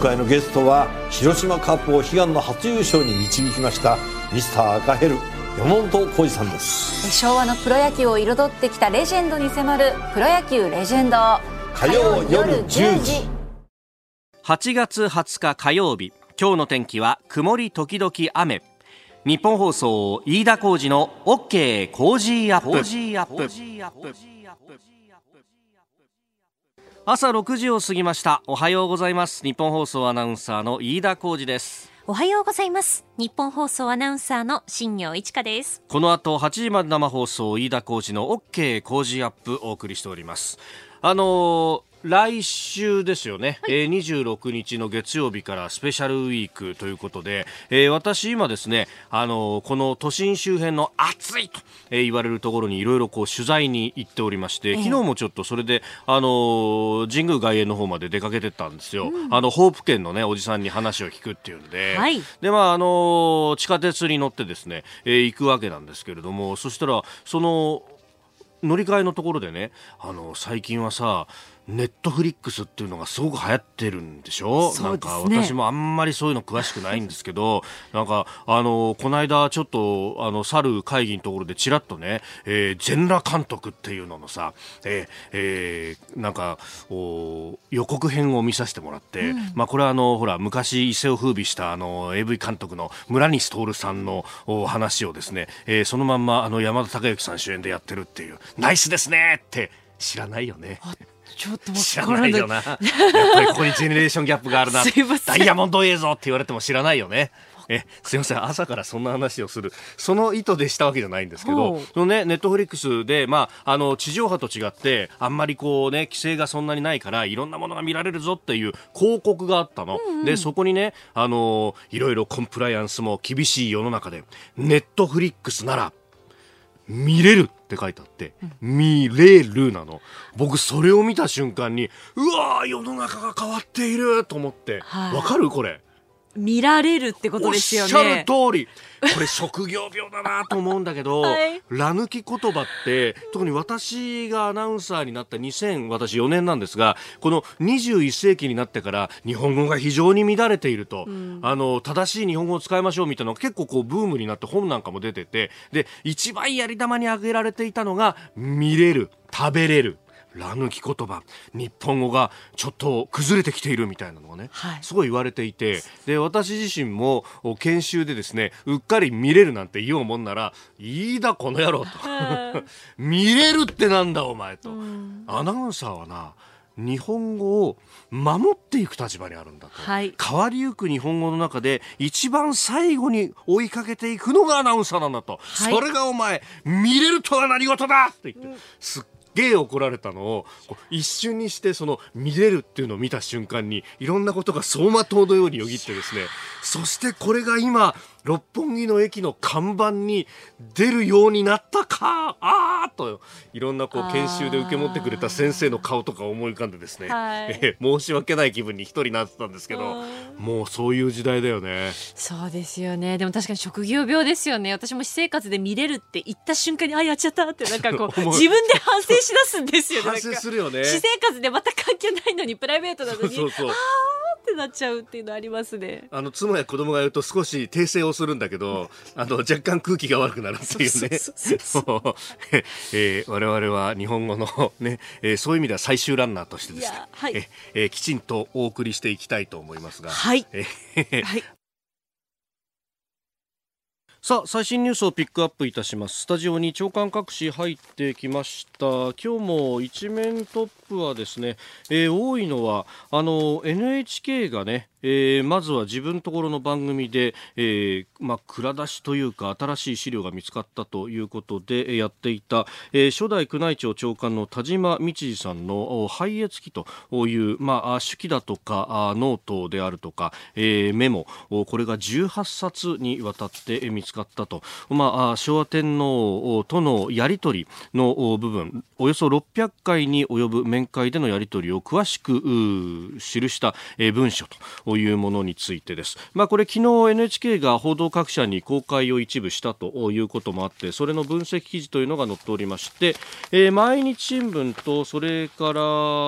回のゲストは広島カップを悲願の初優勝に導きましたミスター赤ヘル山本浩二さんです。昭和のプロ野球を彩ってきたレジェンドに迫る「プロ野球レジェンド」火曜夜10時。8月20日火曜日今日の天気は曇り時々雨。ニッポン放送飯田浩司の OK Cozy Up朝6時を過ぎました。おはようございます。日本放送アナウンサーの飯田浩二です。おはようございます。日本放送アナウンサーの新業一華です。この後8時まで生放送飯田浩二の OK 工事アップお送りしております。あのー来週ですよね、はい、えー、26日の月曜日からスペシャルウィークということで、えー、私今ですね、あのー、この都心周辺の暑いと、えー、言われるところにいろいろこう取材に行っておりまして、昨日もちょっとそれで、あのー、神宮外苑の方まで出かけてったんですよ、うん、あのホープ県のねおじさんに話を聞くっていうんで、はい、でまああのー、地下鉄に乗ってですね、えー、行くわけなんですけれどもそしたらその乗り換えのところでねあの最近はさネットフリックスっていうのがすごく流行ってるんでしょ、ね、なんか私もあんまりそういうの詳しくないんですけど なんかあのこの間ちょっとあの去る会議のところでちらっとね、えー、全裸監督っていうののさ、えーえー、なんかお予告編を見させてもらって、うん、まあこれはあのほら昔一世を風靡したあの AV 監督の村西徹さんのお話をですね、えー、そのまんまあの山田孝之さん主演でやってるっていうナイスですねって知らないよね。ちょっと知らないよな。やっぱりここにジェネレーションギャップがあるな。ダイヤモンド映像って言われても知らないよね。えすみません。朝からそんな話をする。その意図でしたわけじゃないんですけどそのねネットフリックスでまああの地上波と違ってあんまりこうね規制がそんなにないからいろんなものが見られるぞっていう広告があったの、うんうん、でそこにねあのいろいろコンプライアンスも厳しい世の中でネットフリックスなら見れるって書いてあって、見れるなの。僕それを見た瞬間に、うわー世の中が変わっていると思って、わ、はい、かる？これ。見られるってことですよね。おっしゃる通り。これ職業病だなと思うんだけど、はい、ラ抜き言葉って特に私がアナウンサーになった2000私4年なんですがこの21世紀になってから日本語が非常に乱れていると、うん、あの正しい日本語を使いましょうみたいなのが結構こうブームになって本なんかも出てて。で一番やり玉に挙げられていたのが見れる食べれるら抜き言葉。日本語がちょっと崩れてきているみたいなのがね、はい、すごい言われていて。で私自身も研修でですねうっかり見れるなんて言おうもんならいいだこの野郎と。見れるってなんだお前と。アナウンサーはな日本語を守っていく立場にあるんだと、はい、変わりゆく日本語の中で一番最後に追いかけていくのがアナウンサーなんだと、はい、それがお前見れるとは何事だって言って、うん、すっげえ怒られたのを一瞬にしてその見れるっていうのを見た瞬間にいろんなことが走馬灯のようによぎってですね。そしてこれが今六本木の駅の看板に出るようになったか？ああといろんなこう研修で受け持ってくれた先生の顔とか思い浮かんでですね、はい、え申し訳ない気分に一人なってたんですけどもうそういう時代だよね。そうですよね。でも確かに職業病ですよね。私も私生活で見れるって言った瞬間にあやっちゃったってなんかこう 自分で反省しだすんですよ。ね 反省するよね。私生活でまた関係ないのにプライベートなのにそうそうそう。あってなっちゃうっていうのありますね。あの妻や子供がいると少し訂正をするんだけど あの若干空気が悪くなるっていうね。え我々は日本語のね、えー、そういう意味では最終ランナーとしてですね、はい、えー、きちんとお送りしていきたいと思いますが。はい、えー、はいさあ最新ニュースをピックアップいたします。スタジオに長官各紙入ってきました。今日も一面トップはですね、えー、多いのはあの NHK がねえー、まずは自分ところの番組で、えーまあ、蔵出しというか新しい資料が見つかったということでやっていた、えー、初代宮内庁長官の田島道次さんの拝謁記という、まあ、手記だとかノートであるとか、えー、メモこれが18冊にわたって見つ使ったと、まあ、昭和天皇とのやり取りの部分およそ600回に及ぶ面会でのやり取りを詳しく記した文書というものについてです。まあ、これ昨日 NHK が報道各社に公開を一部したということもあってそれの分析記事というのが載っておりまして、えー、毎日新聞とそれか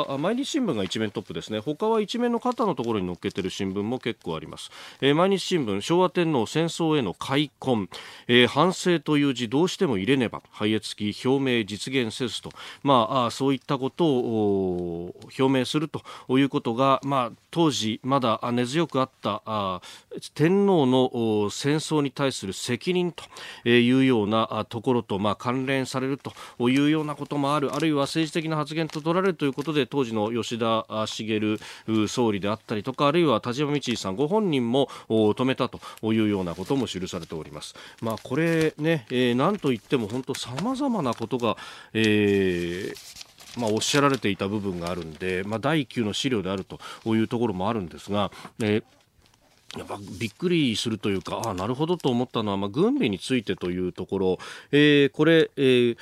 ら毎日新聞が一面トップですね。他は一面の肩のところに載っけてる新聞も結構あります、えー、毎日新聞昭和天皇戦争への開墾、えー、反省という字どうしても入れねば拝謁き表明実現せずと。まあそういったことを表明するということがまあ当時まだ根強くあった天皇の戦争に対する責任というようなところと、まあ、関連されるというようなこともある。あるいは政治的な発言と取られるということで当時の吉田茂総理であったりとかあるいは田島道さんご本人も止めたというようなことも記されております。まあ、これね、えー、なんといっても本当さまざまなことが、えーまあ、おっしゃられていた部分があるんで、まあ、第一級の資料であるというところもあるんですが、えーやっぱびっくりするというか、ああなるほどと思ったのは、まあ、軍備についてというところ、えー、これ、え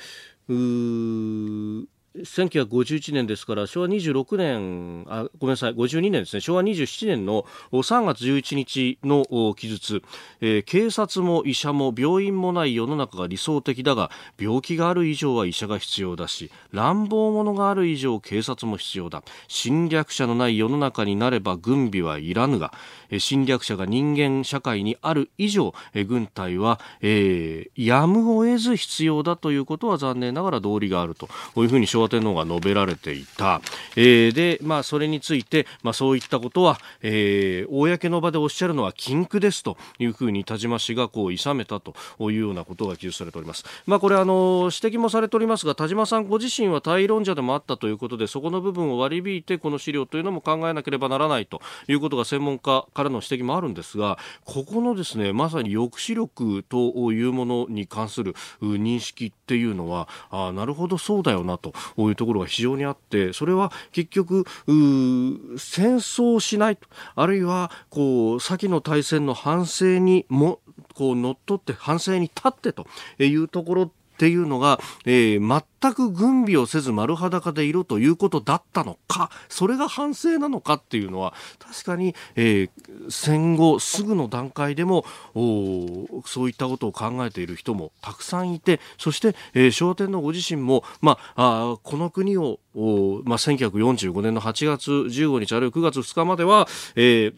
ー、1951年ですから昭和26年あごめんなさい52年ですね。昭和27年の3月11日の記述、えー、警察も医者も病院もない世の中が理想的だが病気がある以上は医者が必要だし乱暴者がある以上警察も必要だ。侵略者のない世の中になれば軍備はいらぬが侵略者が人間社会にある以上軍隊は、えー、やむを得ず必要だということは残念ながら道理があるとこういうふうに昭和天皇が述べられていた、えー、で、まあ、それについて、まあ、そういったことは、えー、公の場でおっしゃるのは禁句ですというふうに田島氏がこう諌めたというようなことが記述されております。まあ、これあの指摘もされておりますが田島さんご自身は対論者でもあったということでそこの部分を割り引いてこの資料というのも考えなければならないということが専門家からの指摘もあるんですがここのですねまさに抑止力というものに関する認識っていうのはあなるほどそうだよなというところが非常にあってそれは結局戦争しないあるいはこう先の大戦の反省にもこう乗っ取って反省に立ってというところっていうのが、えー、全く軍備をせず丸裸でいるということだったのか、それが反省なのかっていうのは、確かに、えー、戦後すぐの段階でも、そういったことを考えている人もたくさんいて、そして、えー、昭和天皇ご自身も、まあ、あこの国を、まあ、1945年の8月15日あるいは9月2日までは、えー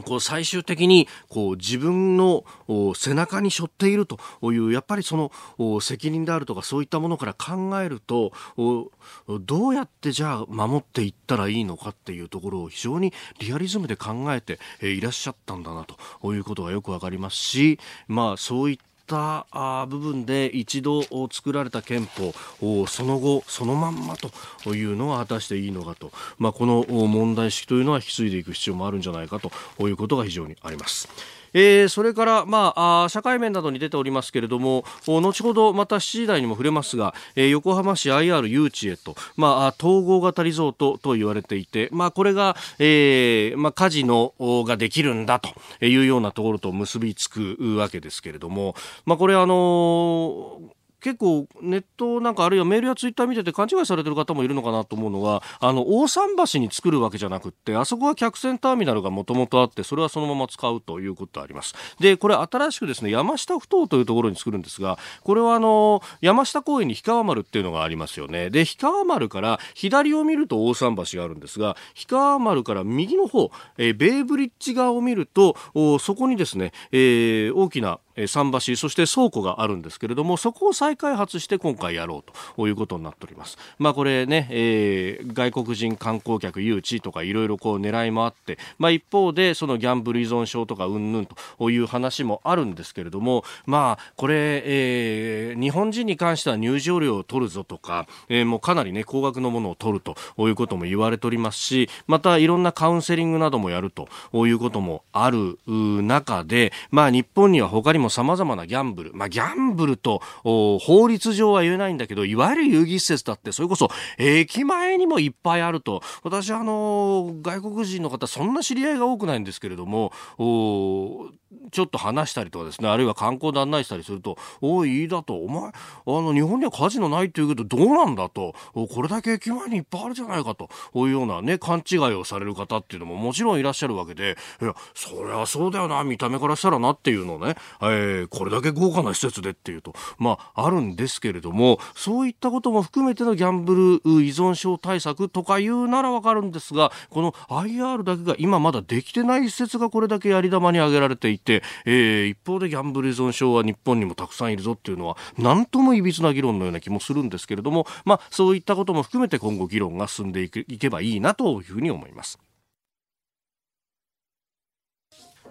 こう最終的にこう自分の背中に背負っているというやっぱりその責任であるとかそういったものから考えるとどうやってじゃあ守っていったらいいのかっていうところを非常にリアリズムで考えていらっしゃったんだなということがよくわかりますしまあそういったした部分で一度作られた憲法その後そのまんまというのは果たしていいのかと、まあ、この問題意識というのは引き継いでいく必要もあるんじゃないかということが非常にあります。えー、それから、まあ、あ社会面などに出ておりますけれども後ほどまた7時台にも触れますが、えー、横浜市 IR 誘致へと、まあ、統合型リゾートと言われていて、まあ、これが、えーまあ、カジノができるんだというようなところと結びつくわけですけれども、まあ、これあのー結構ネットなんかあるいはメールやツイッター見てて勘違いされてる方もいるのかなと思うのはあの大桟橋に作るわけじゃなくってあそこは客船ターミナルがもともとあってそれはそのまま使うということあります。でこれ新しくですね山下ふ頭というところに作るんですがこれはあの山下公園に氷川丸っていうのがありますよね。で氷川丸から左を見ると大桟橋があるんですが氷川丸から右の方、えー、ベイブリッジ側を見るとそこにですね、えー、大きな桟橋そして倉庫があるんですけれどもそこを再開発して今回やろうということになっております。まあこれね、えー、外国人観光客誘致とかいろいろこう狙いもあってまあ一方でそのギャンブル依存症とかうんぬんという話もあるんですけれどもまあこれ、えー、日本人に関しては入場料を取るぞとか、えー、もうかなりね高額のものを取るということも言われておりますしまたいろんなカウンセリングなどもやるということもある中でまあ日本には他にも様々なギャンブル、まあ、ギャンブルと法律上は言えないんだけど、いわゆる遊戯施設だって、それこそ駅前にもいっぱいあると。私あの、外国人の方、そんな知り合いが多くないんですけれども、ちょっと話したりとかですね、あるいは観光で案内したりすると、おい、いいだと、お前、あの、日本にはカジノないって言うけど、どうなんだと、これだけ駅前にいっぱいあるじゃないかと、こういうようなね、勘違いをされる方っていうのももちろんいらっしゃるわけで、いや、そりゃそうだよな、見た目からしたらなっていうのね、えー、これだけ豪華な施設でっていうと、まあ、あるんですけれども、そういったことも含めてのギャンブル依存症対策とかいうならわかるんですが、この IR だけが今まだできてない施設がこれだけやり玉に挙げられていて、えー、一方でギャンブル依存症は日本にもたくさんいるぞっていうのは、なんともいびつな議論のような気もするんですけれども、まあ、そういったことも含めて今後議論が進んでいけばいいなというふうに思います。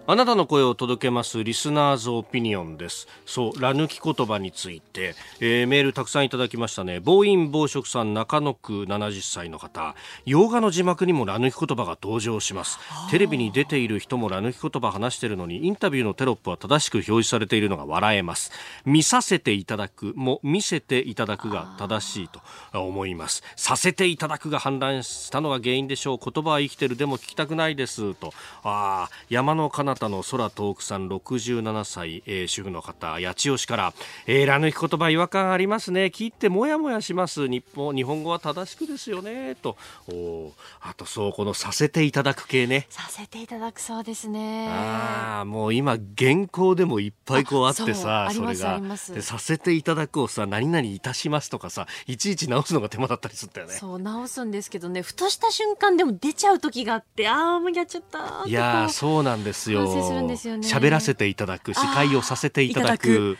あなたの声を届けますリスナーズオピニオンです。そう、ラ抜き言葉について、えー、メールたくさんいただきましたね。暴飲暴食さん中野区70歳の方、洋画の字幕にもラ抜き言葉が登場します。テレビに出ている人もラ抜き言葉話しているのに、インタビューのテロップは正しく表示されているのが笑えます。見させていただくも見せていただくが正しいと思います。させていただくが氾濫したのが原因でしょう。言葉は生きてるでも聞きたくないですと。ああ、山の彼方の空遠くさん67歳、えー、主婦の方八千代市から、えー、ら抜き言葉違和感ありますね。聞いてもやもやします。日本日本語は正しくですよね。とおあとそうこのさせていただく系ね。させていただくそうですね。ああもう今原稿でもいっぱいこうあってさそれが。でさせていただくをさ何々いたしますとかさいちいち直すのが手間だったりするんだよね。そう直すんですけどねふとした瞬間でも出ちゃう時があってああもうやっちゃったいやそうなんですよ喋、らせていただく司会をさせていただく。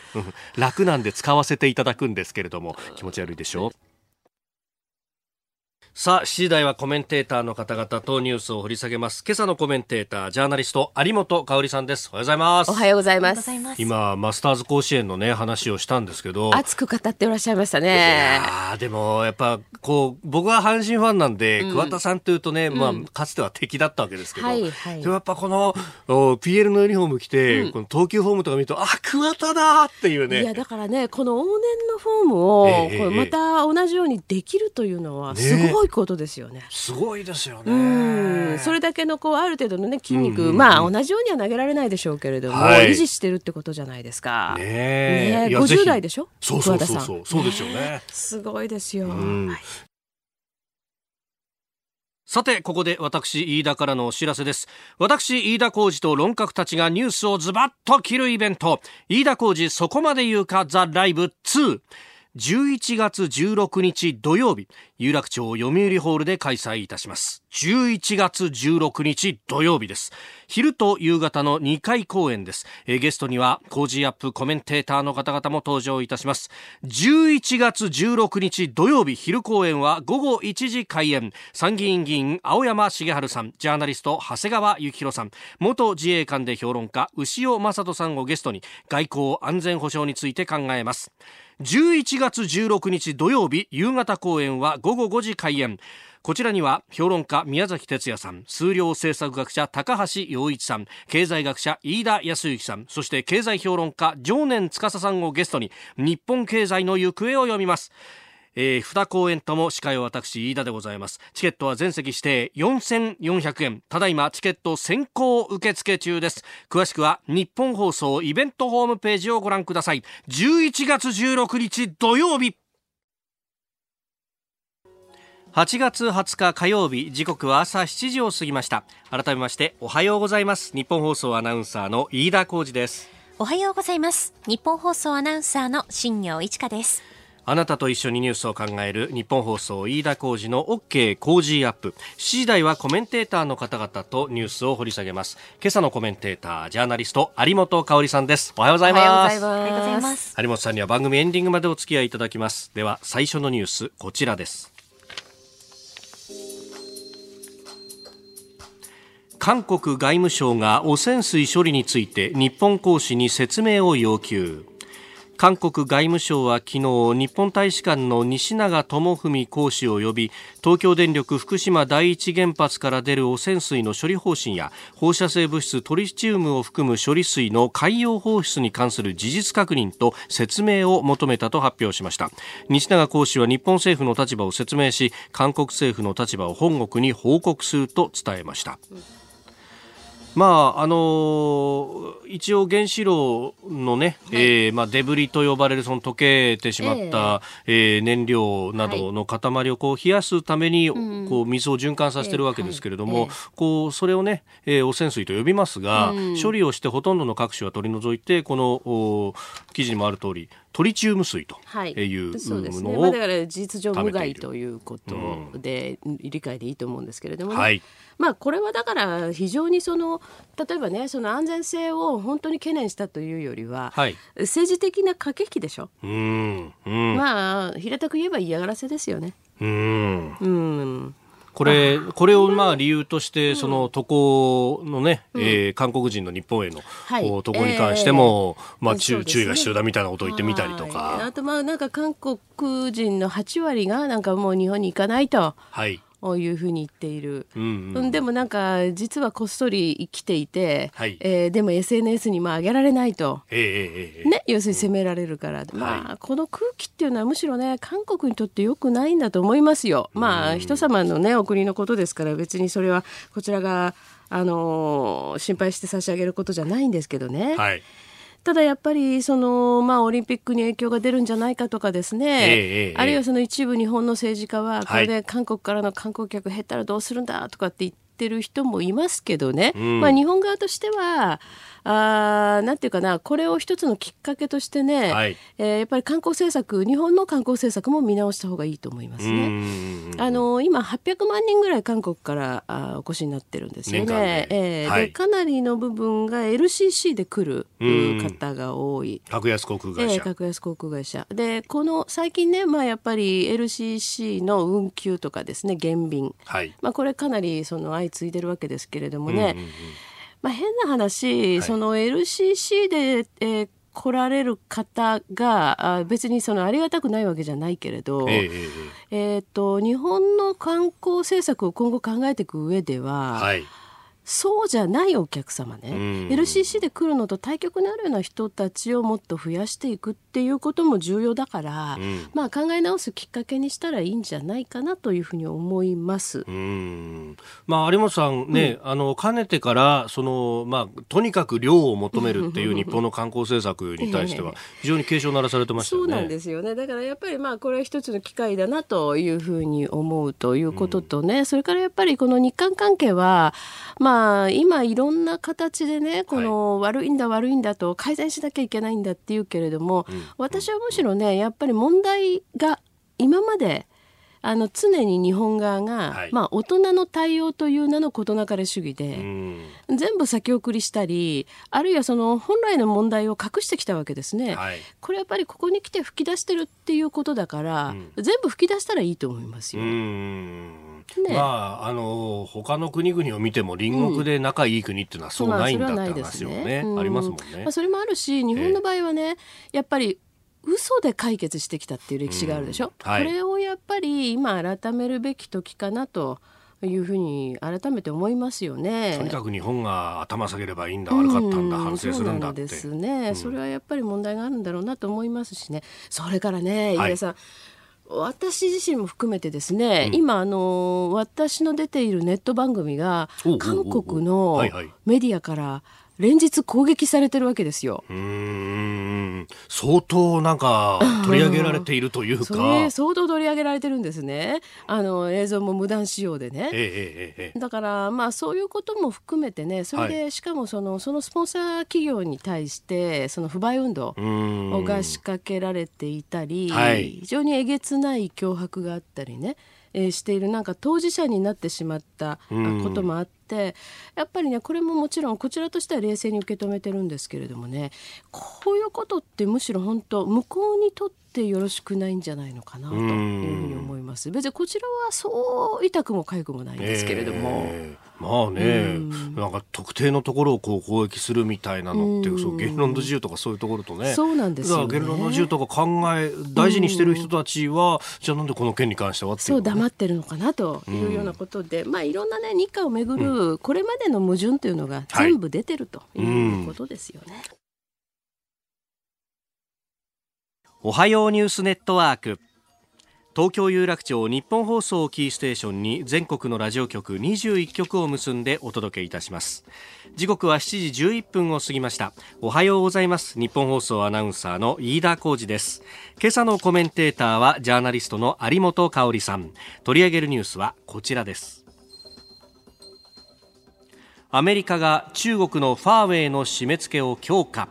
楽なんで使わせていただくんですけれども気持ち悪いでしょ？うさあ、7時台はコメンテーターの方々とニュースを掘り下げます。今朝のコメンテーター、ジャーナリスト、有本香里さんです。おはようございます。おはようございます。今、マスターズ甲子園のね、話をしたんですけど。熱く語っていらっしゃいましたね。いやでも、やっぱ、こう、僕は阪神ファンなんで、うん、桑田さんというとね、まあ、かつては敵だったわけですけど、はいはい、でもやっぱこの、PL のユニフォーム着て、うん、この投球フォームとか見ると、あ、桑田だっていうね。いや、だからね、この往年のフォームを、えー、また同じようにできるというのは、すごいことですよね。ねすごいですよね。それだけのこうある程度のね筋肉、うんうん、まあ同じようには投げられないでしょうけれども、はい、維持してるってことじゃないですか。ねえ。五、十代でしょ？そうそうそうそうそうですよね。すごいですよ。はいさて、ここで私、飯田からのお知らせです。私、飯田浩二と論客たちがニュースをズバッと切るイベント、飯田浩二そこまで言うか？ザ・ライブ2。11月16日土曜日、有楽町読売ホールで開催いたします。11月16日土曜日です。昼と夕方の2回公演です。えゲストには、 Cozy Up コメンテーターの方々も登場いたします。11月16日土曜日昼公演は午後1時開演。参議院議員青山繁晴さん、ジャーナリスト長谷川幸洋さん、元自衛官で評論家潮匡人さんをゲストに外交安全保障について考えます。11月16日土曜日夕方公演は午後5時開演。こちらには評論家宮崎哲也さん数量政策学者高橋洋一さん経済学者飯田康之さんそして経済評論家常年司さんをゲストに日本経済の行方を読みます。えー、2公演とも司会は私飯田でございます。チケットは全席指定4400円。ただいまチケット先行受付中です。詳しくは日本放送イベントホームページをご覧ください。11月16日土曜日。8月20日火曜日時刻は朝7時を過ぎました。改めましておはようございます。日本放送アナウンサーの飯田浩二です。おはようございます。日本放送アナウンサーの新業一華です。あなたと一緒にニュースを考える日本放送飯田浩二の OK 工事アップ。7時台はコメンテーターの方々とニュースを掘り下げます。今朝のコメンテータージャーナリスト有本香里さんです。おはようございます。おはようございます。有本さんには番組エンディングまでお付き合いいただきます。では最初のニュースこちらです。韓国外務省が汚染水処理について日本公使に説明を要求韓国外務省は昨日日本大使館の西永智文公使を呼び東京電力福島第一原発から出る汚染水の処理方針や放射性物質トリチウムを含む処理水の海洋放出に関する事実確認と説明を求めたと発表しました。西永公使は日本政府の立場を説明し韓国政府の立場を本国に報告すると伝えました、まああのー一応原子炉のね、えーまあ、デブリと呼ばれるその溶けてしまった、えー燃料などの塊をこう冷やすために、ん。こう水を循環させてるわけですけれども、ええ。はいこうそれをね、えー汚染水と呼びますが、うん。処理をしてほとんどの各種は取り除いてこのお記事にもある通りトリチウム水とはい、いうそうですのね、まあ、を、だから事実上無害ということで、理解でいいと思うんですけれどもね、はい。まあこれはだから非常にその例えばねその安全性を本当に懸念したというよりは、はい。政治的な駆け引きでしょ、うん。うん。まあ平たく言えば嫌がらせですよね。うん。うんこれ、これをまあ理由として、その渡航のね、えー韓国人の日本への、はい。渡航に関しても、まあそう注、ね。注意が必要だみたいなことを言ってみたりとはい。かあ。とまあなんか韓国人の8割がなんかもう日本に行かないと。はい。いうふうに言っている。うんうんうんでもなんか実はこっそり生きていて、はいえーでも SNS にも上げられないと。ええええええね、要するに責められるから、まあこの空気っていうのはむしろね韓国にとって良くないんだと思いますよ。まあ人様のねお国のことですから別にそれはこちらがあのー心配して差し上げることじゃないんですけどね。はい。ただやっぱりその、まあ、オリンピックに影響が出るんじゃないかとかですね、ええええあるいはその一部日本の政治家はこはい。れで韓国からの観光客減ったらどうするんだとかって言ってる人もいますけどね、うんまあ、日本側としてはあーなんていうかなこれを一つのきっかけとしてね、はいえーやっぱり観光政策日本の観光政策も見直した方がいいと思いますうね。んあの今800万人ぐらい韓国からあお越しになってるんですよね。でええはいでかなりの部分が LCC で来るうん方が多い。格安航空会社。ええ格安航空会社でこの最近ね、まあ、やっぱり LCC の運休とかですね減便、はい。まあ、これかなりその相次いでるわけですけれどもね、うんうんうん。まあ、変な話、その LCC で、えー来られる方があ別にそのありがたくないわけじゃないけれど、ええええええ。えー、と日本の観光政策を今後考えていく上では、はい。そうじゃないお客様ね、うん。LCC で来るのと対極になるような人たちをもっと増やしていくっていうことも重要だから、うん。まあ、考え直すきっかけにしたらいいんじゃないかなというふうに思います。うん。まあ、有本さんね、あの、かねてから、その、まあ、とにかく量を求めるっていう 日本の観光政策に対しては、非常に警鐘を鳴らされてましたよね。そうなんですよね。だからやっぱりまあこれは一つの機会だなというふうに思うということとね、それからやっぱりこの日韓関係はまあ今いろんな形でねこの悪いんだ悪いんだと改善しなきゃいけないんだっていうけれども、私はむしろねやっぱり問題が今まであの常に日本側が、はいまあ、大人の対応という名の事なかれ主義で、うん全部先送りしたりあるいはその本来の問題を隠してきたわけですね。はい。これやっぱりここに来て吹き出してるっていうことだから、全部吹き出したらいいと思いますうよ。ん。ねまあ、あの、他の国々を見ても隣国で仲いい国っていうのはそうないんだって話すよね。うんありますもんねまあ、。それもあるし日本の場合はね、やっぱり嘘で解決してきたっていう歴史があるでしょ、うんはい。これをやっぱり今改めるべき時かなというふうに改めて思いますよね。とにかく日本が頭下げればいいんだ、悪かったんだ、う反省するんだって。そうなんですね、それはやっぱり問題があるんだろうなと思いますしね。それからねはい。井上さん、私自身も含めてですね、今あの私の出ているネット番組が韓国のはいはい。メディアから連日攻撃されてるわけですよ。うーん。相当なんか取り上げられているというそか。れ相当取り上げられてるんですね。あの映像も無断使用でね。えええだからまあそういうことも含めてねそれで、はしかもそのそのスポンサー企業に対してその不買運動うーん。が仕掛けられていたり、はい。非常にえげつない脅迫があったりね、えーしているなんか当事者になってしまったこともあってやっぱりねこれももちろんこちらとしては冷静に受け止めてるんですけれどもねこういうことってむしろ本当向こうにとってよろしくないんじゃないのかなというふうに思います。別にこちらはそう痛くも痒くもないんですけれども。ええ。まあね、なんか特定のところをこう攻撃するみたいなのって、うん。そう言論の自由とかそういうところとね。そうなんですよね。言論の自由とか考え大事にしてる人たちは、じゃあなんでこの件に関してはっていそううのがね黙ってるのかなというようなことで、まあいろんなね日韓をめぐるこれまでの矛盾というのが全部出てるということですよね。おはようニュースネットワーク。東京有楽町日本放送キーステーションに全国のラジオ局21局を結んでお届けいたします。時刻は7時11分を過ぎました。おはようございます。日本放送アナウンサーの飯田浩二です。今朝のコメンテーターはジャーナリストの有本香里さん。取り上げるニュースはこちらです。アメリカが中国のファーウェイの締め付けを強化。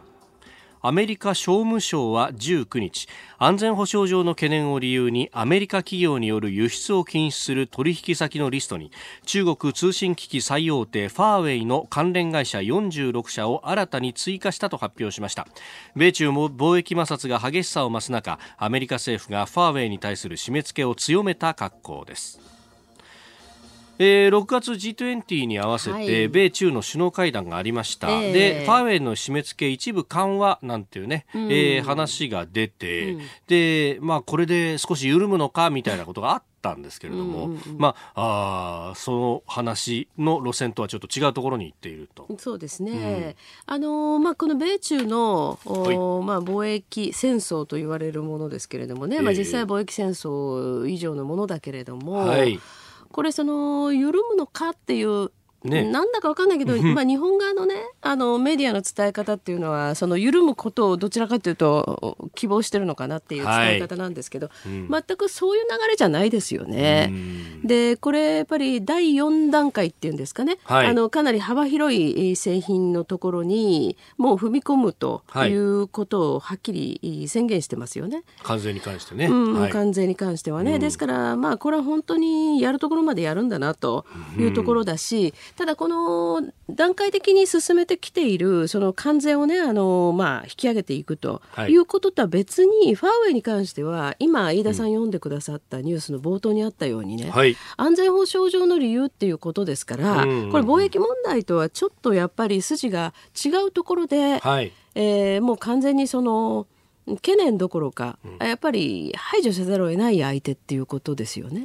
アメリカ商務省は19日安全保障上の懸念を理由にアメリカ企業による輸出を禁止する取引先のリストに中国通信機器最大手ファーウェイの関連会社46社を新たに追加したと発表しました。米中も貿易摩擦が激しさを増す中アメリカ政府がファーウェイに対する締め付けを強めた格好です。えー、6月 G20 に合わせて、はい、米中の首脳会談がありました、えー、でファーウェイの締め付け一部緩和なんていうね、うん、えー、話が出て、うん、でまあこれで少し緩むのかみたいなことがあったんですけれども、うんうんうん、まああその話の路線とはちょっと違うところに行っていると。そうですね、うん、あのまあ、この米中の、おまあ、貿易戦争と言われるものですけれどもね、えー、まあ、実際貿易戦争以上のものだけれども、はいこれその緩むのかっていうね、なんだか分かんないけど、まあ、日本側のねあのメディアの伝え方っていうのはその緩むことをどちらかというと希望してるのかなっていう伝え方なんですけど、はいうん、全くそういう流れじゃないですよね。でこれやっぱり第4段階っていうんですかね、はい、あのかなり幅広い製品のところにもう踏み込むということをはっきり宣言してますよね。完全に関してね、うんはい、完全に関してはね、うん、ですからまあこれは本当にやるところまでやるんだなというところだし、ただこの段階的に進めてきているその関税をねあの、まあ、引き上げていくとい。うこととは別に、はい、ファーウェイに関しては今飯田さん読んでくださったニュースの冒頭にあったようにね、はい、安全保障上の理由っていうことですから、これ貿易問題とはちょっとやっぱり筋が違うところで、はい、えー、もう完全にその懸念どころか、うん、やっぱり排除せざるを得ない相手っていうことですよね。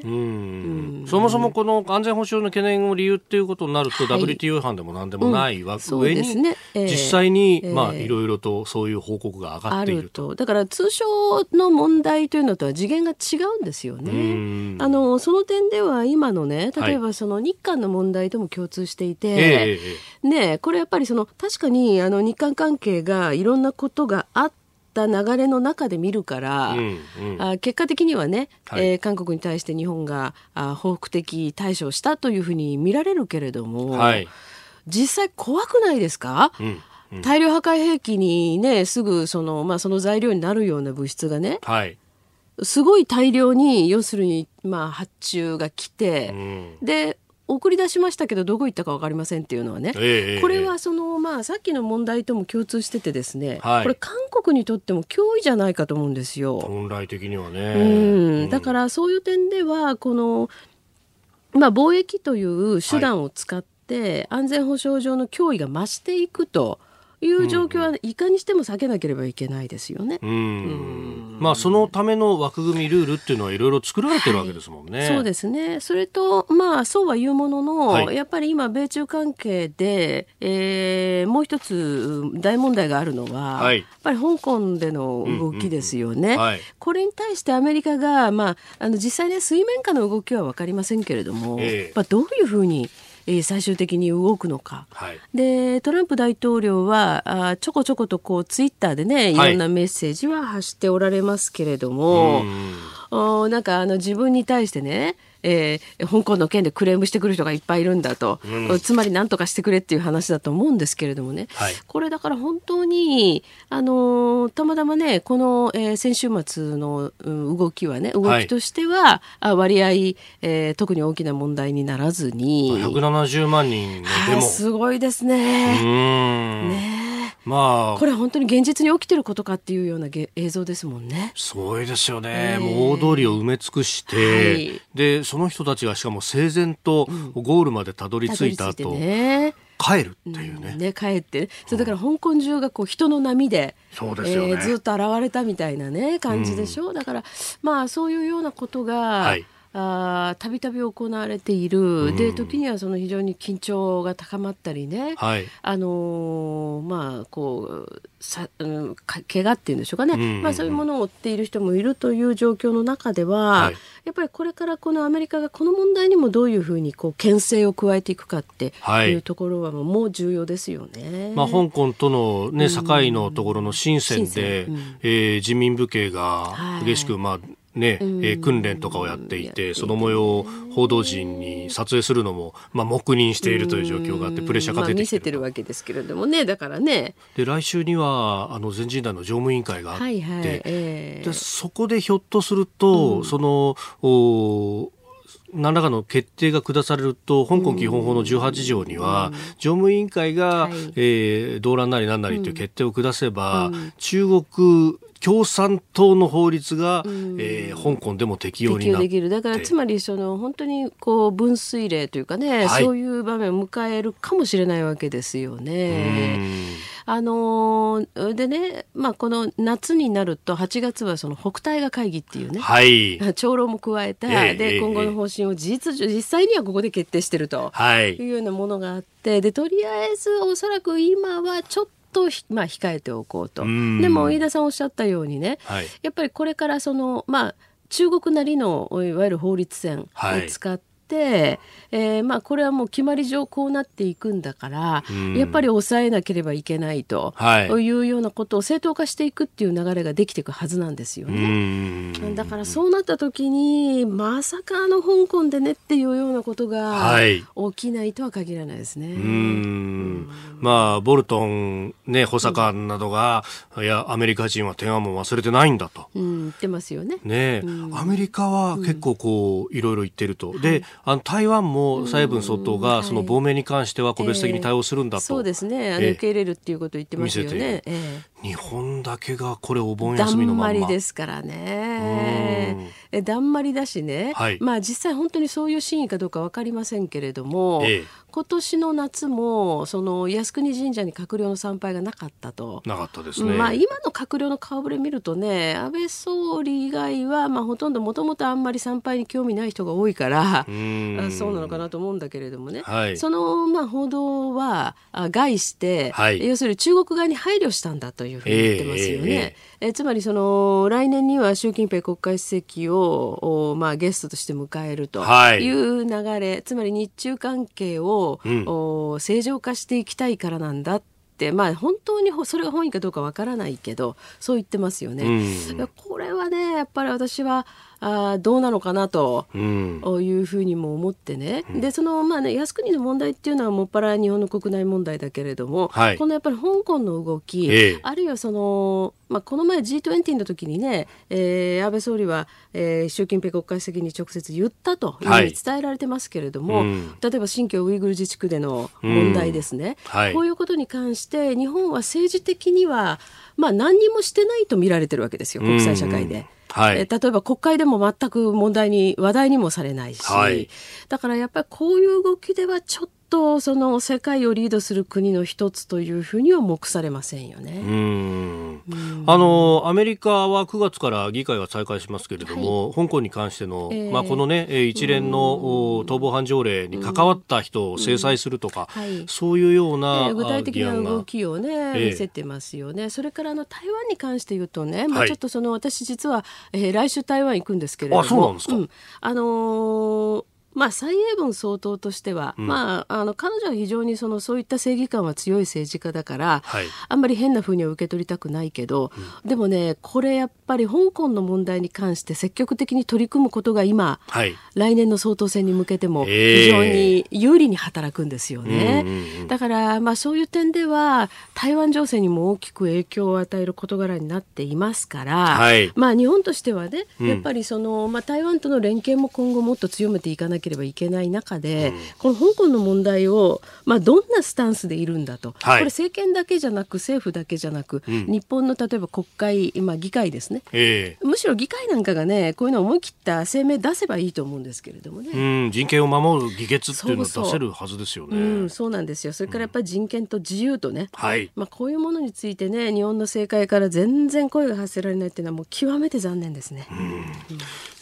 そもそもこの安全保障の懸念を理由っていうことになると、はい、WTO 違反でもなんでもないわ、うん、上に、ねえ。ー、実際に、えー、まあいろいろとそういう報告が上がっていると。だから通商の問題というのとは次元が違うんですよね。あのその点では今のね例えばその日韓の問題とも共通していて、はい、ねこれやっぱりその確かにあの日韓関係がいろんなことがあってった流れの中で見るから、うんうん、あ結果的にはね、はい、えー、韓国に対して日本があ報復的対処したというふうに見られるけれども、はい、実際怖くないですか、うんうん、大量破壊兵器にねすぐその,、まあ、その材料になるような物質がね、はい、すごい大量に要するに、まあ、発注が来て、うん、で送り出しましたけどどこ行ったか分かりませんっていうのはね、えー、これはその、まあ、さっきの問題とも共通しててですね、はい、これ韓国にとっても脅威じゃないかと思うんですよ。本来的にはね、うん、だからそういう点ではこの、まあ、貿易という手段を使って、安全保障上の脅威が増していくと。いう状況はいかにしても避けなければいけないですよね。まあそのための枠組みルールっていうのはいろいろ作られてるわけですもんね。はい、そうですね。それとまあそうは言うものの、はい、やっぱり今米中関係で、えー、もう一つ大問題があるのは、はい、やっぱり香港での動きですよね。これに対してアメリカがまああの実際ね水面下の動きはわかりませんけれども、えー、まあどういうふうにえー、最終的に動くのか、はい、でトランプ大統領はあちょこちょことこうツイッターでねい。ろんなメッセージは発しておられますけれども、はい、おなんかあの自分に対してねえー、香港の件でクレームしてくる人がいっぱいいるんだと、うん、つまり何とかしてくれっていう話だと思うんですけれどもね、はい、これだから本当に、あのー、たまたまねこの、えー、先週末の、うん、動きはね動きとしては、はい、割合、えー、特に大きな問題にならずに。170万人のデモ、すごいですね。ね。まあ、これ本当に現実に起きてることかっていうような映像ですもんね。すごいですよね。えー、もう大通りを埋め尽くして、はい、で、その人たちがしかも整然とゴールまでたどり着いた後、うんね、帰るっていうね。うん、ね帰って、それだから香港中がこう人の波で、そうですよね、えー、ずっと現れたみたいなね感じでしょ。う。ん、だからまあそういうようなことが、はいたびたび行われている、で時にはその非常に緊張が高まったりね、はい。あのーまあこうさ、うん、か怪我っていうんでしょうかね、うんうんうん。まあ、そういうものを負っている人もいるという状況の中では、はい。やっぱりこれからこのアメリカがこの問題にもどういうふうにこう牽制を加えていくかってはい。いうところはもう重要ですよね。まあ、香港との、ね、境のところの深センで、深センうん。えー人民武系がはい激しく、まあねえー訓練とかをやっていてその模様を報道陣に撮影するのも、まあ、黙認しているという状況があって、プレッシャーが出てきてると。せてるわけですけれどもねだからね。で来週にはあの全人代の常務委員会があって、はいはい、えでそこでひょっとすると、そのお何らかの決定が下されると香港基本法の18条には、常務委員会が、はい。えー動乱なりなんなりという決定を下せば、中国共産党の法律が、えー香港でも適用になる。だからつまりその本当にこう分水嶺というかね、はい。そういう場面を迎えるかもしれないわけですようね。んあのーでね、まあ、この夏になると8月はその北戴河会議っていうね、はい長老も加えた、えええでえ今後の方針を事実上実際にはここで決定してると。はいいうようなものがあってでとりあえずおそらく今はちょっとひ、まあ、控えておこうと。うんでも飯田さんおっしゃったようにね、はいやっぱりこれからその、まあ、中国なりのいわゆる法律線をはい使って、えーまあ、これはもう決まり上こうなっていくんだから、うんやっぱり抑えなければいけないと、はいい、うようなことを正当化していくっていう流れができていくはずなんですようね。んだからそうなった時にまさかあの香港でねっていうようなことがはい起きないとは限らないですね。まあ、ボルトン、ね、補佐官などが、いや、アメリカ人は天安門忘れてないんだと。うん、言ってますよね。ねえ、アメリカは結構こう、いろいろ言ってると。で、あの、台湾も蔡英文総統が、はいその亡命に関しては個別的に対応するんだと。そうですね。あのええ受け入れるっていうことを言ってますよ。ねえ日本だけがこれお盆休みのまんま。んまりですからね。えだんまりだしね、はい。まあ実際本当にそういう真意かどうかわかりませんけれども、ええ。今年の夏もその靖国神社に閣僚の参拝がなかったと。なかったですね。まあ、今の閣僚の顔ぶれ見るとね安倍総理以外は、まあ、ほとんどもともとあんまり参拝に興味ない人が多いからそうなのかなと思うんだけれどもね、はい。その、まあ、報道はあ害して、はい。要するに中国側に配慮したんだというふうに言ってますよね。えええつまりその来年には習近平国家主席を、おまあ、ゲストとして迎えるとはい。いう流れ、つまり日中関係を、うん。お正常化していきたいからなんだって、まあ、本当にほそれが本意かどうかわからないけどそう言ってますよね。うんこれはねやっぱり私はあーどうなのかなと。うん。いうふうにも思ってね、でそのまあね靖国の問題っていうのはもっぱら日本の国内問題だけれども、はい。このやっぱり香港の動き、ええ。あるいはその、まあ、この前 G20 の時にね、えー安倍総理は、えー習近平国家主席に直接言ったというふうに伝えられてますけれども、うん。例えば新疆ウイグル自治区での問題ですね、うんはい。こういうことに関して日本は政治的には、まあ、何にもしてないと見られてるわけですよ国際社会で。うんはい。えー例えば国会でも全く問題に話題にもされないし、はい。だからやっぱりこういう動きではちょっとその世界をリードする国の一つというふうには目されませんようね。ん。あのアメリカは9月から議会が再開しますけれども、香港に関しての、ええまあ、この、ね、えー一連のお逃亡犯条例に関わった人を制裁するとか、はい。そういうような、えー具体的な動きをね、ええ。見せてますよね。それからあの台湾に関して言うとね、まあ、はい。ちょっとその私実は、えー来週台湾行くんですけれども、あそうなんですか。あのーまあ、蔡英文総統としては、まあ、あの彼女は非常にそのそういった正義感は強い政治家だから、はい。あんまり変な風には受け取りたくないけど、でもねこれやっぱり香港の問題に関して積極的に取り組むことが今、はい。来年の総統選に向けてもええ。非常に有利に働くんですよね。うんうんうんだから、まあ、そういう点では台湾情勢にも大きく影響を与える事柄になっていますから、はい。まあ、日本としてはね、うん。やっぱりその、まあ、台湾との連携も今後もっと強めていかなけければいけない中で、この香港の問題を、まあ、どんなスタンスでいるんだと、はいこれ政権だけじゃなく政府だけじゃなく、日本の例えば国会、今議会ですねえむしろ議会なんかがねこういうのを思い切った声明出せばいいと思うんですけれどもね。えうん、人権を守る議決っていうのを出せるはずですよね。うん、そうなんですよ。それからやっぱり人権と自由とね、はい。まあこういうものについてね、日本の政界から全然声が発せられないっていうのはもう極めて残念ですね。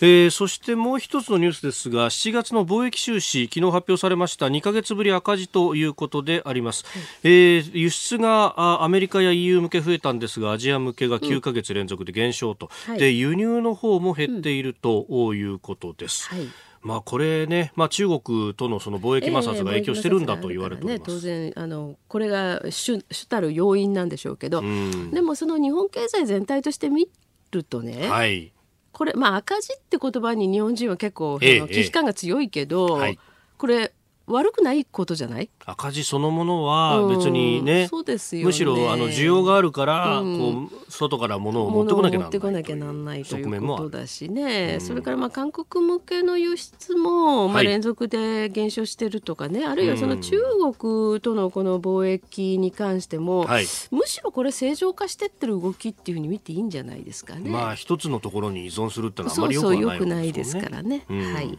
えーそしてもう一つのニュースですが7月の貿易収支昨日発表されました2ヶ月ぶり赤字ということであります、えー輸出があアメリカや EU 向け増えたんですがアジア向けが9ヶ月連続で減少と、はい。で輸入の方も減っているということです、はい。まあこれね、まあ、中国とのその貿易摩擦が影響してるんだと言われておりね、ます、当然あのこれが主主たる要因なんでしょうけど、うん。でもその日本経済全体として見るとね、はいこれまあ赤字って言葉に日本人は結構危機感が強いけど、はい。これ悪くないことじゃない？赤字そのものは別にね、うんそうですよね。むしろあの需要があるから、うん。こう外から物を持ってこなきゃならない持ってこなきゃなんないということだしね、それからまあ韓国向けの輸出もまあはい。連続で減少してるとかね、あるいはその中国とのこの貿易に関しても、はい。むしろこれ正常化してってる動きっていうふうに見ていいんじゃないですかね。まあ一つのところに依存するってのはあまり良くはないわけそうよくないですからね。うん。はい。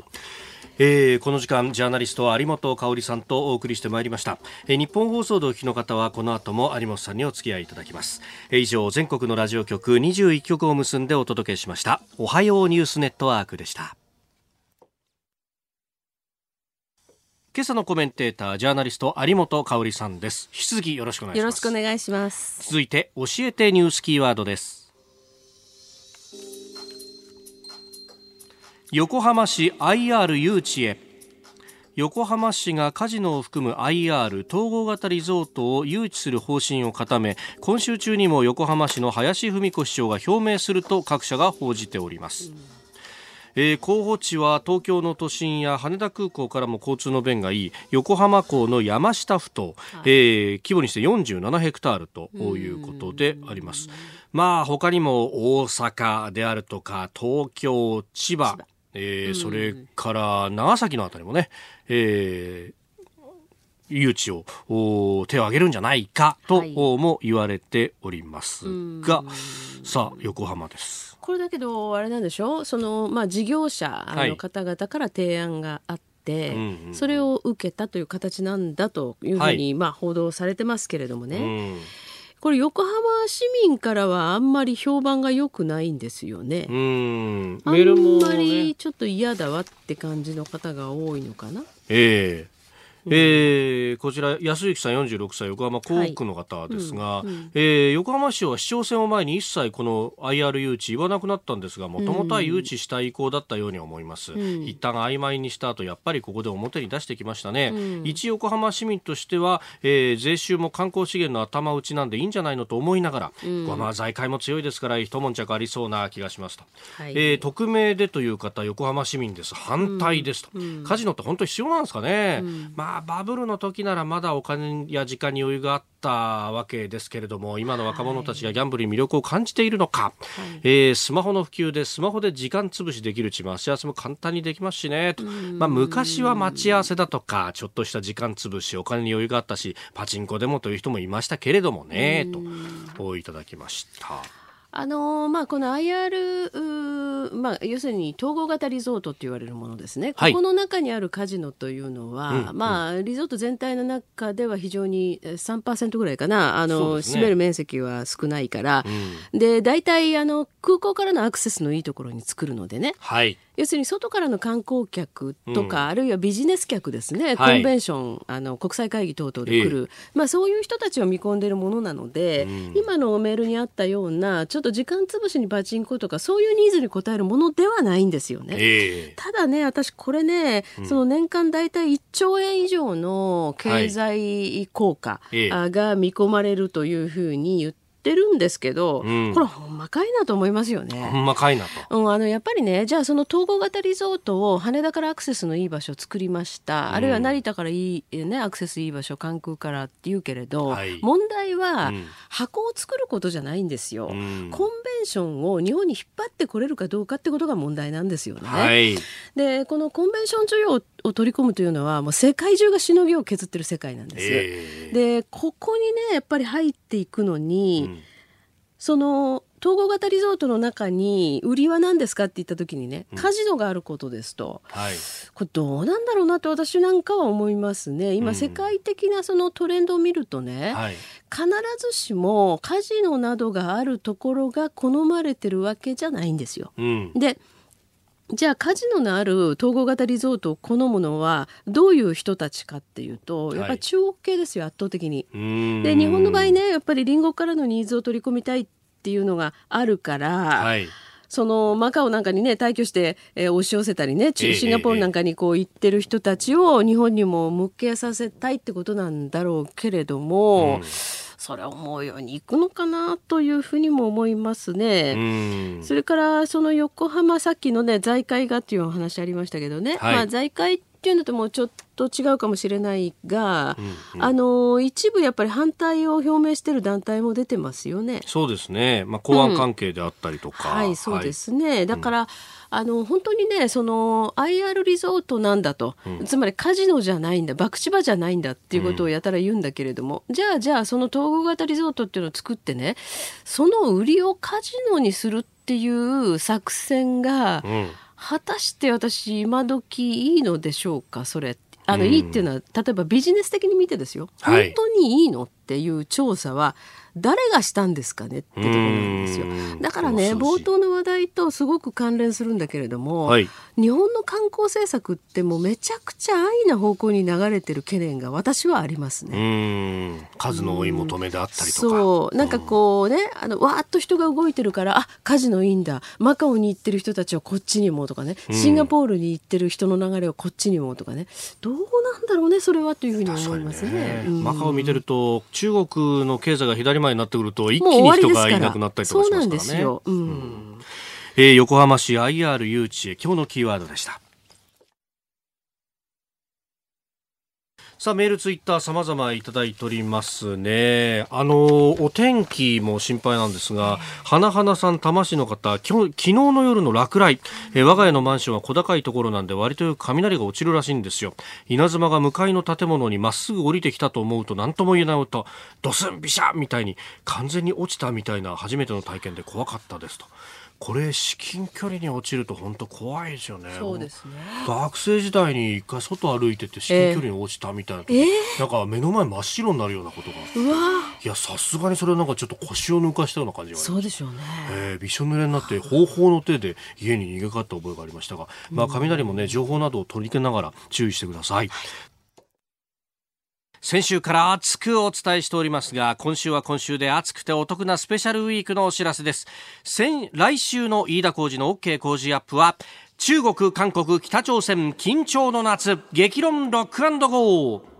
えーこの時間ジャーナリスト有本香里さんとお送りしてまいりました、えー日本放送でお聞きの方はこの後も有本さんにお付き合いいただきます、えー以上全国のラジオ局21局を結んでお届けしました。おはようニュースネットワークでした。今朝のコメンテータージャーナリスト有本香里さんです。引き続きよろしくお願いしよます。ろしくお願いします。続いて教えてニュースキーワードです横浜市 IR 誘致へ。横浜市がカジノを含む IR 統合型リゾートを誘致する方針を固め今週中にも横浜市の林文子市長が表明すると各社が報じております、えー候補地は東京の都心や羽田空港からも交通の便がいい横浜港の山下ふ頭、えー規模にして47ヘクタールということであります。まあ他にも大阪であるとか東京、千葉、えーそれから長崎のあたりもね、えー誘致をお手を挙げるんじゃないかと、も言われておりますが、さあ横浜です。これだけどあれなんでしょ？うその、まあ、事業者はい。の方々から提案があって、うんうんうん。それを受けたという形なんだというふうに、まあ、報道されてますけれどもね、うんこれ横浜市民からはあんまり評判が良くないんですよね。うんあんまりね、ちょっと嫌だわって感じの方が多いのかな。えええーこちら安幸さん46歳横浜港区の方ですが、えー横浜市は市長選を前に一切この IR 誘致言わなくなったんですがもともとは誘致したい意向だったように思います、一旦曖昧にした後やっぱりここで表に出してきましたね、一横浜市民としては、えー税収も観光資源の頭打ちなんでいいんじゃないのと思いながら、まあ財界も強いですから一悶着ありそうな気がしますと、はい。えー匿名でという方横浜市民です。反対ですと、カジノって本当に必要なんですかね、まあバブルの時ならまだお金や時間に余裕があったわけですけれども今の若者たちがギャンブルに魅力を感じているのか、えースマホの普及でスマホで時間潰しできるうち待ち合わせも簡単にできますしね。と、まあ、昔は待ち合わせだとかちょっとした時間潰しお金に余裕があったしパチンコでもという人もいましたけれどもね。と。いただきました。あのーまあ、この IR、まあ、要するに統合型リゾートって言われるものですね、はい。ここの中にあるカジノというのは、うんうん。まあ、リゾート全体の中では非常にえー3%ぐらいかな、あの、ね。占める面積は少ないから、で大体あの空港からのアクセスのいいところに作るのでね、はい要するに外からの観光客とか、あるいはビジネス客ですね、はい。コンベンションあの国際会議等々で来る、まあ、そういう人たちを見込んでいるものなので、今のメールにあったようなちょっと時間潰しにパチンコとかそういうニーズに応えるものではないんですよね。えただね、私これね、その年間大体1兆円以上の経済効果が見込まれるというふうに言ってってるんですけど、うんこれほんまかいなと思いますよね。ほんまかいなと。うん、あのやっぱりねじゃあその統合型リゾートを羽田からアクセスのいい場所を作りました、あるいは成田からいい、えね、アクセスいい場所関空からって言うけれど、はい問題はうん箱を作ることじゃないんですよ、うんコンベンションを日本に引っ張ってこれるかどうかってことが問題なんですよね。はい。でこのコンベンション需要を取り込むというのはもう世界中がしのぎを削ってる世界なんです。ええでここにねやっぱり入っていくのに、うんその統合型リゾートの中に売りは何ですかって言った時にねカジノがあることですと、はい。これどうなんだろうなと私なんかは思いますね今世界的なそのトレンドを見るとね、はい。必ずしもカジノなどがあるところが好まれてるわけじゃないんですよ。うん。でじゃあカジノのある統合型リゾートを好むのはどういう人たちかっていうとやっぱり中国系ですよ圧倒的に。うんで日本の場合ねやっぱり隣国からのニーズを取り込みたいっていうのがあるから、はい。そのマカオなんかにね退去して、えー押し寄せたりねシンガポールなんかにこう行ってる人たちを日本にも向けさせたいってことなんだろうけれども、それは思うようにいくのかなというふうにも思いますね。うん。それからその横浜さっきのね財界がっていうお話ありましたけどね、はいまあ、財界っていうのともちょっと違うかもしれないが、うんあの一部やっぱり反対を表明してる団体も出てますよね。そうですね。まあ、公安関係であったりとか。はい、そうですね。だから、あの本当にね、その IR リゾートなんだと、つまりカジノじゃないんだ、博打場じゃないんだっていうことをやたら言うんだけれども、じゃあじゃあその統合型リゾートっていうのを作ってね、その売りをカジノにするっていう作戦が、うん。果たして私今時いいのでしょうか、それ。あのうん。いいっていうのは例えばビジネス的に見てですよ、はい。本当にいいのっていう調査は誰がしたんですかねってところなんですよ。うん。だからね冒頭の話題とすごく関連するんだけれども、はい。日本の観光政策ってもうめちゃくちゃ安易な方向に流れてる懸念が私はありますうね。ん。数の追い求めであったりとか。そう。なんかこうねあのわーっと人が動いてるからあカジノいいんだ。マカオに行ってる人たちはこっちにもとかね。シンガポールに行ってる人の流れをこっちにもとかね。どうなんだろうねそれはというふうに思いますね。うん。マカオ見てると中国の経済が左前になってくると一気に人がいなくなったりとかしますからね。えー横浜市 IR 誘致へ今日のキーワードでした。さあメールツイッター様々いただいておりますね。あのお天気も心配なんですが、花々さん多摩市の方、今日昨日の夜の落雷、え我が家のマンションは小高いところなんで割と雷が落ちるらしいんですよ。稲妻が向かいの建物にまっすぐ降りてきたと思うと何とも言えない音、ドスンビシャみたいに完全に落ちたみたいな初めての体験で怖かったですと。これ至近距離に落ちると本当怖いですよね。そうですね。学生時代に一回外歩いてて至近距離に落ちたみたいな時、なんか目の前真っ白になるようなことがうわいやさすがにそれはなんかちょっと腰を抜かしたような感じがそうでしょうね。えーびしょ濡れになって方法の手で家に逃げかかった覚えがありましたが、まあ、雷もね情報などを取り入れながら注意してください。先週から熱くお伝えしておりますが、今週は今週で熱くてお得なスペシャルウィークのお知らせです。先、来週の飯田浩司の OK 工事アップは、中国、韓国、北朝鮮、緊張の夏、激論ロックゴー。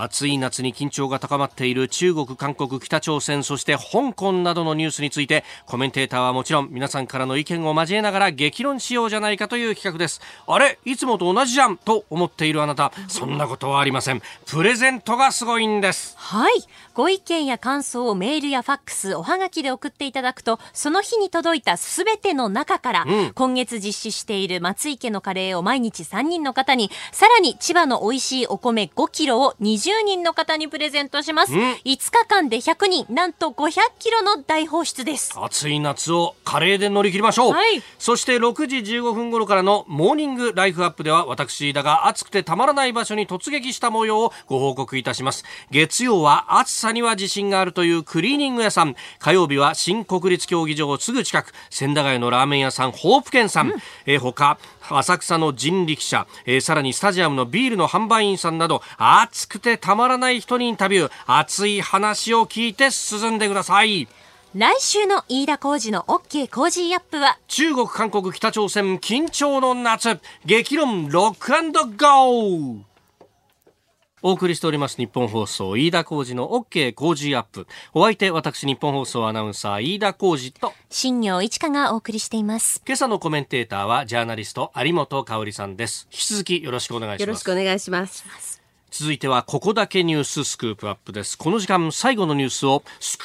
暑い夏に緊張が高まっている中国、韓国、北朝鮮、そして香港などのニュースについて、コメンテーターはもちろん皆さんからの意見を交えながら激論しようじゃないかという企画です。あれ？いつもと同じじゃんと思っているあなた、そんなことはありません。プレゼントがすごいんです。はい。ご意見や感想をメールやファックス、おはがきで送っていただくと、その日に届いたすべての中から、うん今月実施している松井家のカレーを毎日3人の方に、さらに千葉の美味しいお米5キロを20人の方にプレゼントします。うん。5日間で100人、なんと500キロの大放出です。暑い夏をカレーで乗り切りましょう、はい。そして6時15分頃からのモーニングライフアップでは私だが暑くてたまらない場所に突撃した模様をご報告いたします。月曜は暑さには自信があるというクリーニング屋さん。火曜日は新国立競技場すぐ近く。千駄ヶ谷のラーメン屋さんホープ軒さん、えー他浅草の人力車、えーさらにスタジアムのビールの販売員さんなど暑くてたまらない人にインタビュー。熱い話を聞いて進んでください。来週の飯田浩二の OK 工事アップは、中国、韓国、北朝鮮、緊張の夏、激論ロックゴーお送りしております日本放送飯田浩二の OK 工事アップ。お相手私日本放送アナウンサー飯田浩二と新業一華がお送りしています。今朝のコメンテーターはジャーナリスト有本香里さんです。引き続きよろしくお願いします。よろしくお願いします。続いてはここだけニューススクープアップです。この時間最後のニュースをスク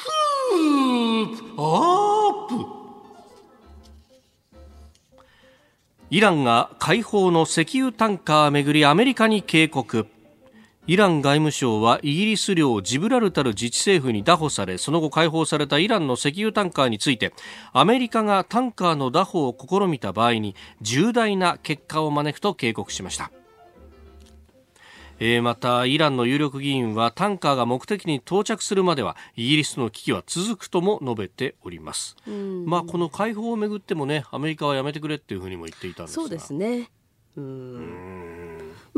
ープアップ。イランが解放の石油タンカーめぐりアメリカに警告イラン外務省はイギリス領ジブラルタル自治政府に拿捕されその後解放されたイランの石油タンカーについてアメリカがタンカーの拿捕を試みた場合に重大な結果を招くと警告しました。えー、またイランの有力議員はタンカーが目的に到着するまではイギリスの危機は続くとも述べております、まあこの解放をめぐってもねアメリカはやめてくれっていうふうにも言っていたんですが。そうですね。うん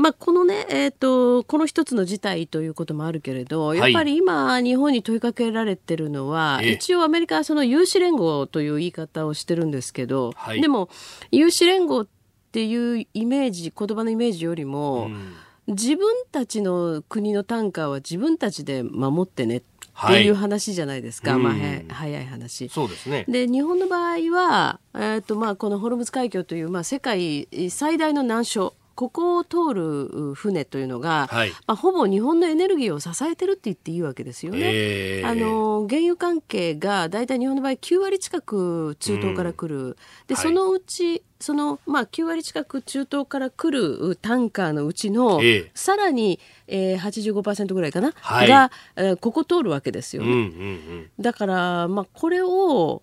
まあ、このね、えーと、この一つの事態ということもあるけれど、やっぱり今、日本に問いかけられてるのは、一応アメリカはその有志連合という言い方をしてるんですけど、はい、でも、有志連合っていうイメージ、言葉のイメージよりも、うん。自分たちの国のタンカーは自分たちで守ってねっていう話じゃないですか、はい、まあ、早い話。そうですね。で日本の場合は、えーとまあ、このホルムズ海峡という、まあ、世界最大の難所ここを通る船というのが、はい、まあ、ほぼ日本のエネルギーを支えてるって言っていいわけですよね。えー、あの原油関係が大体日本の場合9割近く中東から来る、うん、で、はい、そのうちその、まあ、9割近く中東から来るタンカーのうちの、えー、さらに、えー、85%ぐらいかな、はい、が、えー、ここ通るわけですよ。ね。うんうんうん、だから、まあ、これを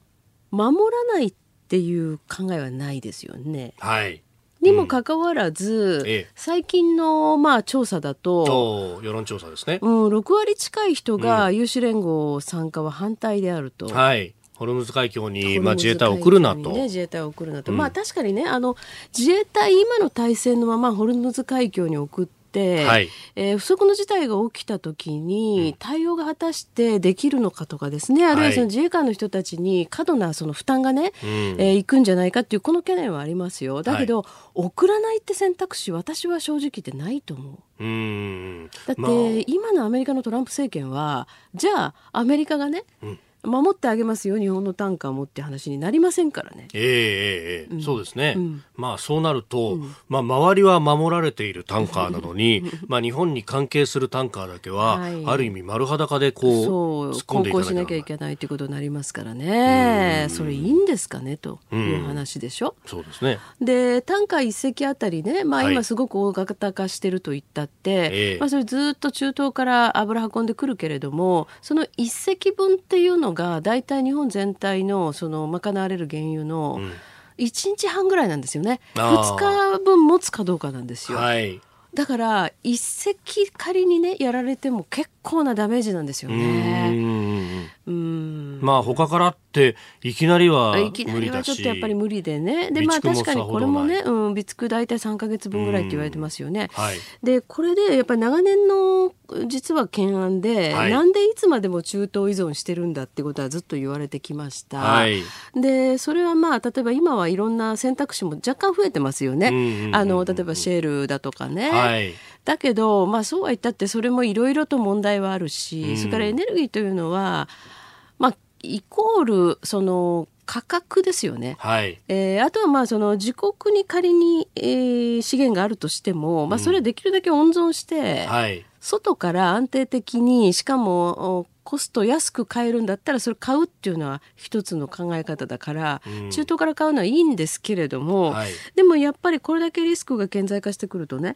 守らないっていう考えはないですよね。はいにもかかわらず、うんええ、最近のまあ調査だと世論調査ですね、うん、6割近い人が有志連合参加は反対であると。はいホルムズ海峡に、まあ、自衛隊を送るなと。ね、自衛隊を送るなと。うん、まあ確かにね、あの、自衛隊今の体制のままホルムズ海峡に送って、、はい、えー、不測の事態が起きた時に対応が果たしてできるのかとかですね、あるいはその自衛官の人たちに過度なその負担がね、はい、えー、いくんじゃないかっていうこの懸念はありますよ。だけど、はい、送らないって選択肢私は正直言ってないと思う。うん。だって、まあ、今のアメリカのトランプ政権はじゃあアメリカがね、うん守ってあげますよ日本の単価もって話になりませんからね。えー、えー、うん、そうですね、うん、まあそうなると、うん、まあ周りは守られているタンカーなのに まあ日本に関係するタンカーだけは、はい、ある意味丸裸でこうそう航行しなきゃいけないということになりますからね。それいいんですかねという話でしょ。そうですね。でタンカー一隻あたりね、まあ、今すごく大型化してると言ったって、はい、まあ、それずっと中東から油運んでくるけれどもその一隻分っていうのが大体日本全体のその賄われる原油の1日半ぐらいなんですよね、うん、2日分持つかどうかなんですよ。はい。だから一隻仮にねやられても結構なダメージなんですよね。うん。まあ他からっていきなりはいきなりはちょっとやっぱり無理でね。でまあ確かにこれもね、うん、備蓄大体3か月分ぐらいって言われてますよね。はい、でこれでやっぱり長年の実は懸案で、はい、なんでいつまでも中東依存してるんだってことはずっと言われてきました。はい、でそれはまあ例えば今はいろんな選択肢も若干増えてますよね。あの例えばシェールだとかね。はいだけど、まあ、そうは言ったってそれもいろいろと問題はあるし、うん、それからエネルギーというのは、まあ、イコールその価格ですよね、はい。えー、あとはまあその自国に仮に、えー、資源があるとしても、まあ、それはできるだけ温存して、うんはい、外から安定的にしかもコスト安く買えるんだったらそれ買うっていうのは一つの考え方だから、うん、中東から買うのはいいんですけれども、はい、でもやっぱりこれだけリスクが顕在化してくるとね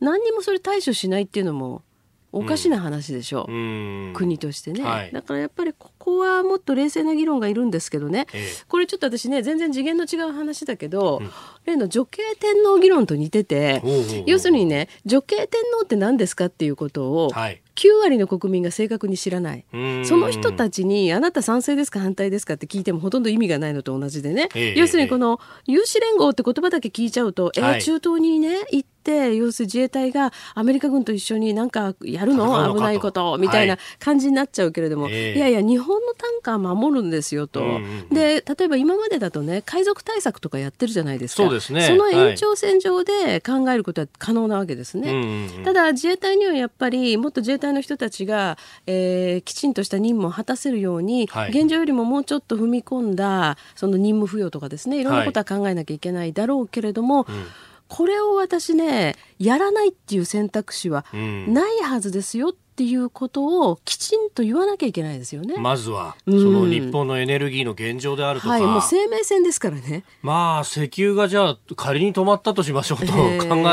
何にもそれ対処しないっていうのもおかしな話でしょう、うん、国としてね、はい、だからやっぱりここはもっと冷静な議論がいるんですけどね、ええ、これちょっと私ね全然次元の違う話だけど、うん、例の女系天皇議論と似てて要するにね女系天皇って何ですかっていうことを9割の国民が正確に知らない。うん。その人たちにあなた賛成ですか反対ですかって聞いてもほとんど意味がないのと同じでね、ええ要するにこの有志連合って言葉だけ聞いちゃうと、えはいー中東にね行って要するに自衛隊がアメリカ軍と一緒になんかやるの？危ないこと？みたいはない感じになっちゃうけれども、ええ。いやいや日本の単価は守るんですよと、うんうんうん。で例えば今までだとね海賊対策とかやってるじゃないですか。そうですね。その延長線上で考えることは可能なわけですね。うんうんうん。ただ自衛隊にはやっぱりもっと自衛隊の人たちが、えーきちんとした任務を果たせるように、はい。現状よりももうちょっと踏み込んだその任務付与とかですねいろんなことは考えなきゃいけないだろうけれども、これを私ねやらないっていう選択肢はうん。ないはずですよっていうことをきちんと言わなきゃいけないですよね。まずは、うんその日本のエネルギーの現状であるとか、はい、もう生命線ですからね。まあ、石油がじゃあ仮に止まったとしましょうと考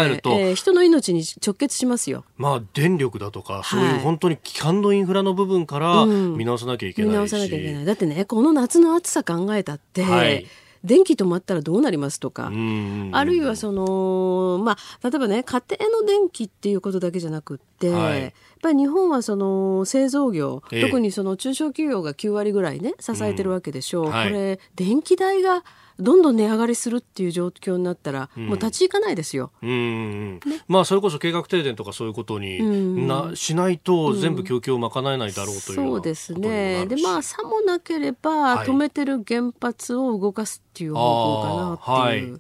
えると、えー人の命に直結しますよ。まあ、電力だとか、そうはいいう本当に基幹のインフラの部分からうん見直さなきゃいけないし、見直さなきゃいけない。だってね、この夏の暑さ考えたって、はい電気止まったらどうなりますとか、うんあるいはその、まあ、例えばね、家庭の電気っていうことだけじゃなくって、はい。やっぱり日本はその製造業、ええ。特にその中小企業が9割ぐらいね、支えてるわけでしょう。うんはい。これ、電気代がどんどん値上がりするっていう状況になったら、もう立ち行かないですよ。うんうんまあそれこそ計画停電とかそういうことにうん。な、しないと全部供給を賄えないだろうというそうですね。で、まあ、さもなければ、はい。止めてる原発を動かすっていう方向かなっていう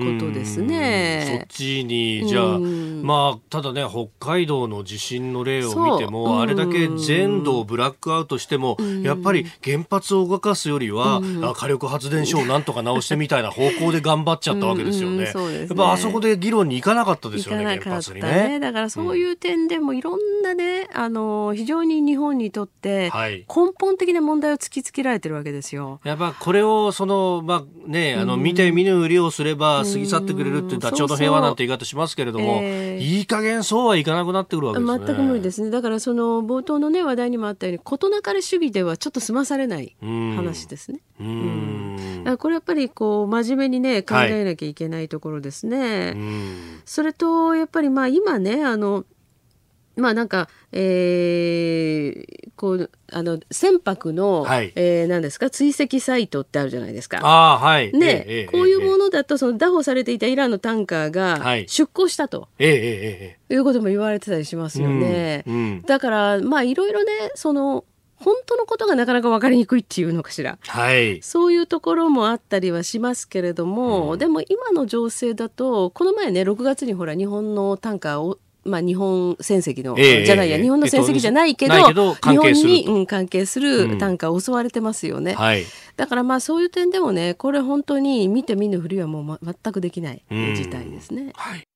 ことですうんそっね。ちにじゃあうんまあただね北海道の地震の例を見てもあれだけうん全土をブラックアウトしてもやっぱり原発を動かすよりはあ火力発電所をなんとか直してみたいな方向で頑張っちゃったわけですようんね。うんそうねやっぱあそこで議論に行かなかったです行よね原発にね。ね。だからそういう点でもいろんなね、あの、非常に日本にとってはい根本的な問題を突きつけられてるわけですよ。やっぱこれをそのまあねあの見て見ぬふりをすれば過ぎ去ってくれるってダチョウの平和なんて言い方しますけれども、ええいい加減そうはいかなくなってくるわけですね。全く無理ですね。だからその冒頭のね話題にもあったように事なかれ主義ではちょっと済まされないうん話ですね。うーんこれやっぱりこう真面目にね考えなきゃいけないところですね。うんそれとやっぱりまあ今ねあのまあなんか、えーこうあの船舶の、はいえー何ですか？追跡サイトってあるじゃないですか。ああはい。ね、ええええこういうもえのだとその拿捕されていたイランのタンカーはいが出港したとえええええいうことも言われてたりしますよね。うんうんだからまあいろいろねその本当のことがなかなか分かりにくいっていうのかしら。えはい。そういうところもあったりはしますけれども、でも今の情勢だと、この前ね、6月にほら、日本のタンカーを、まあ、日本船籍の、ええじゃないや、ええ日本の船籍じゃないけど、ないけど関係すると日本に、うん、関係するタンカーを襲われてますよね。はい。だからまあ、そういう点でもね、これ本当に見て見ぬふりはもう、ま、全くできないうん事態ですね。はい。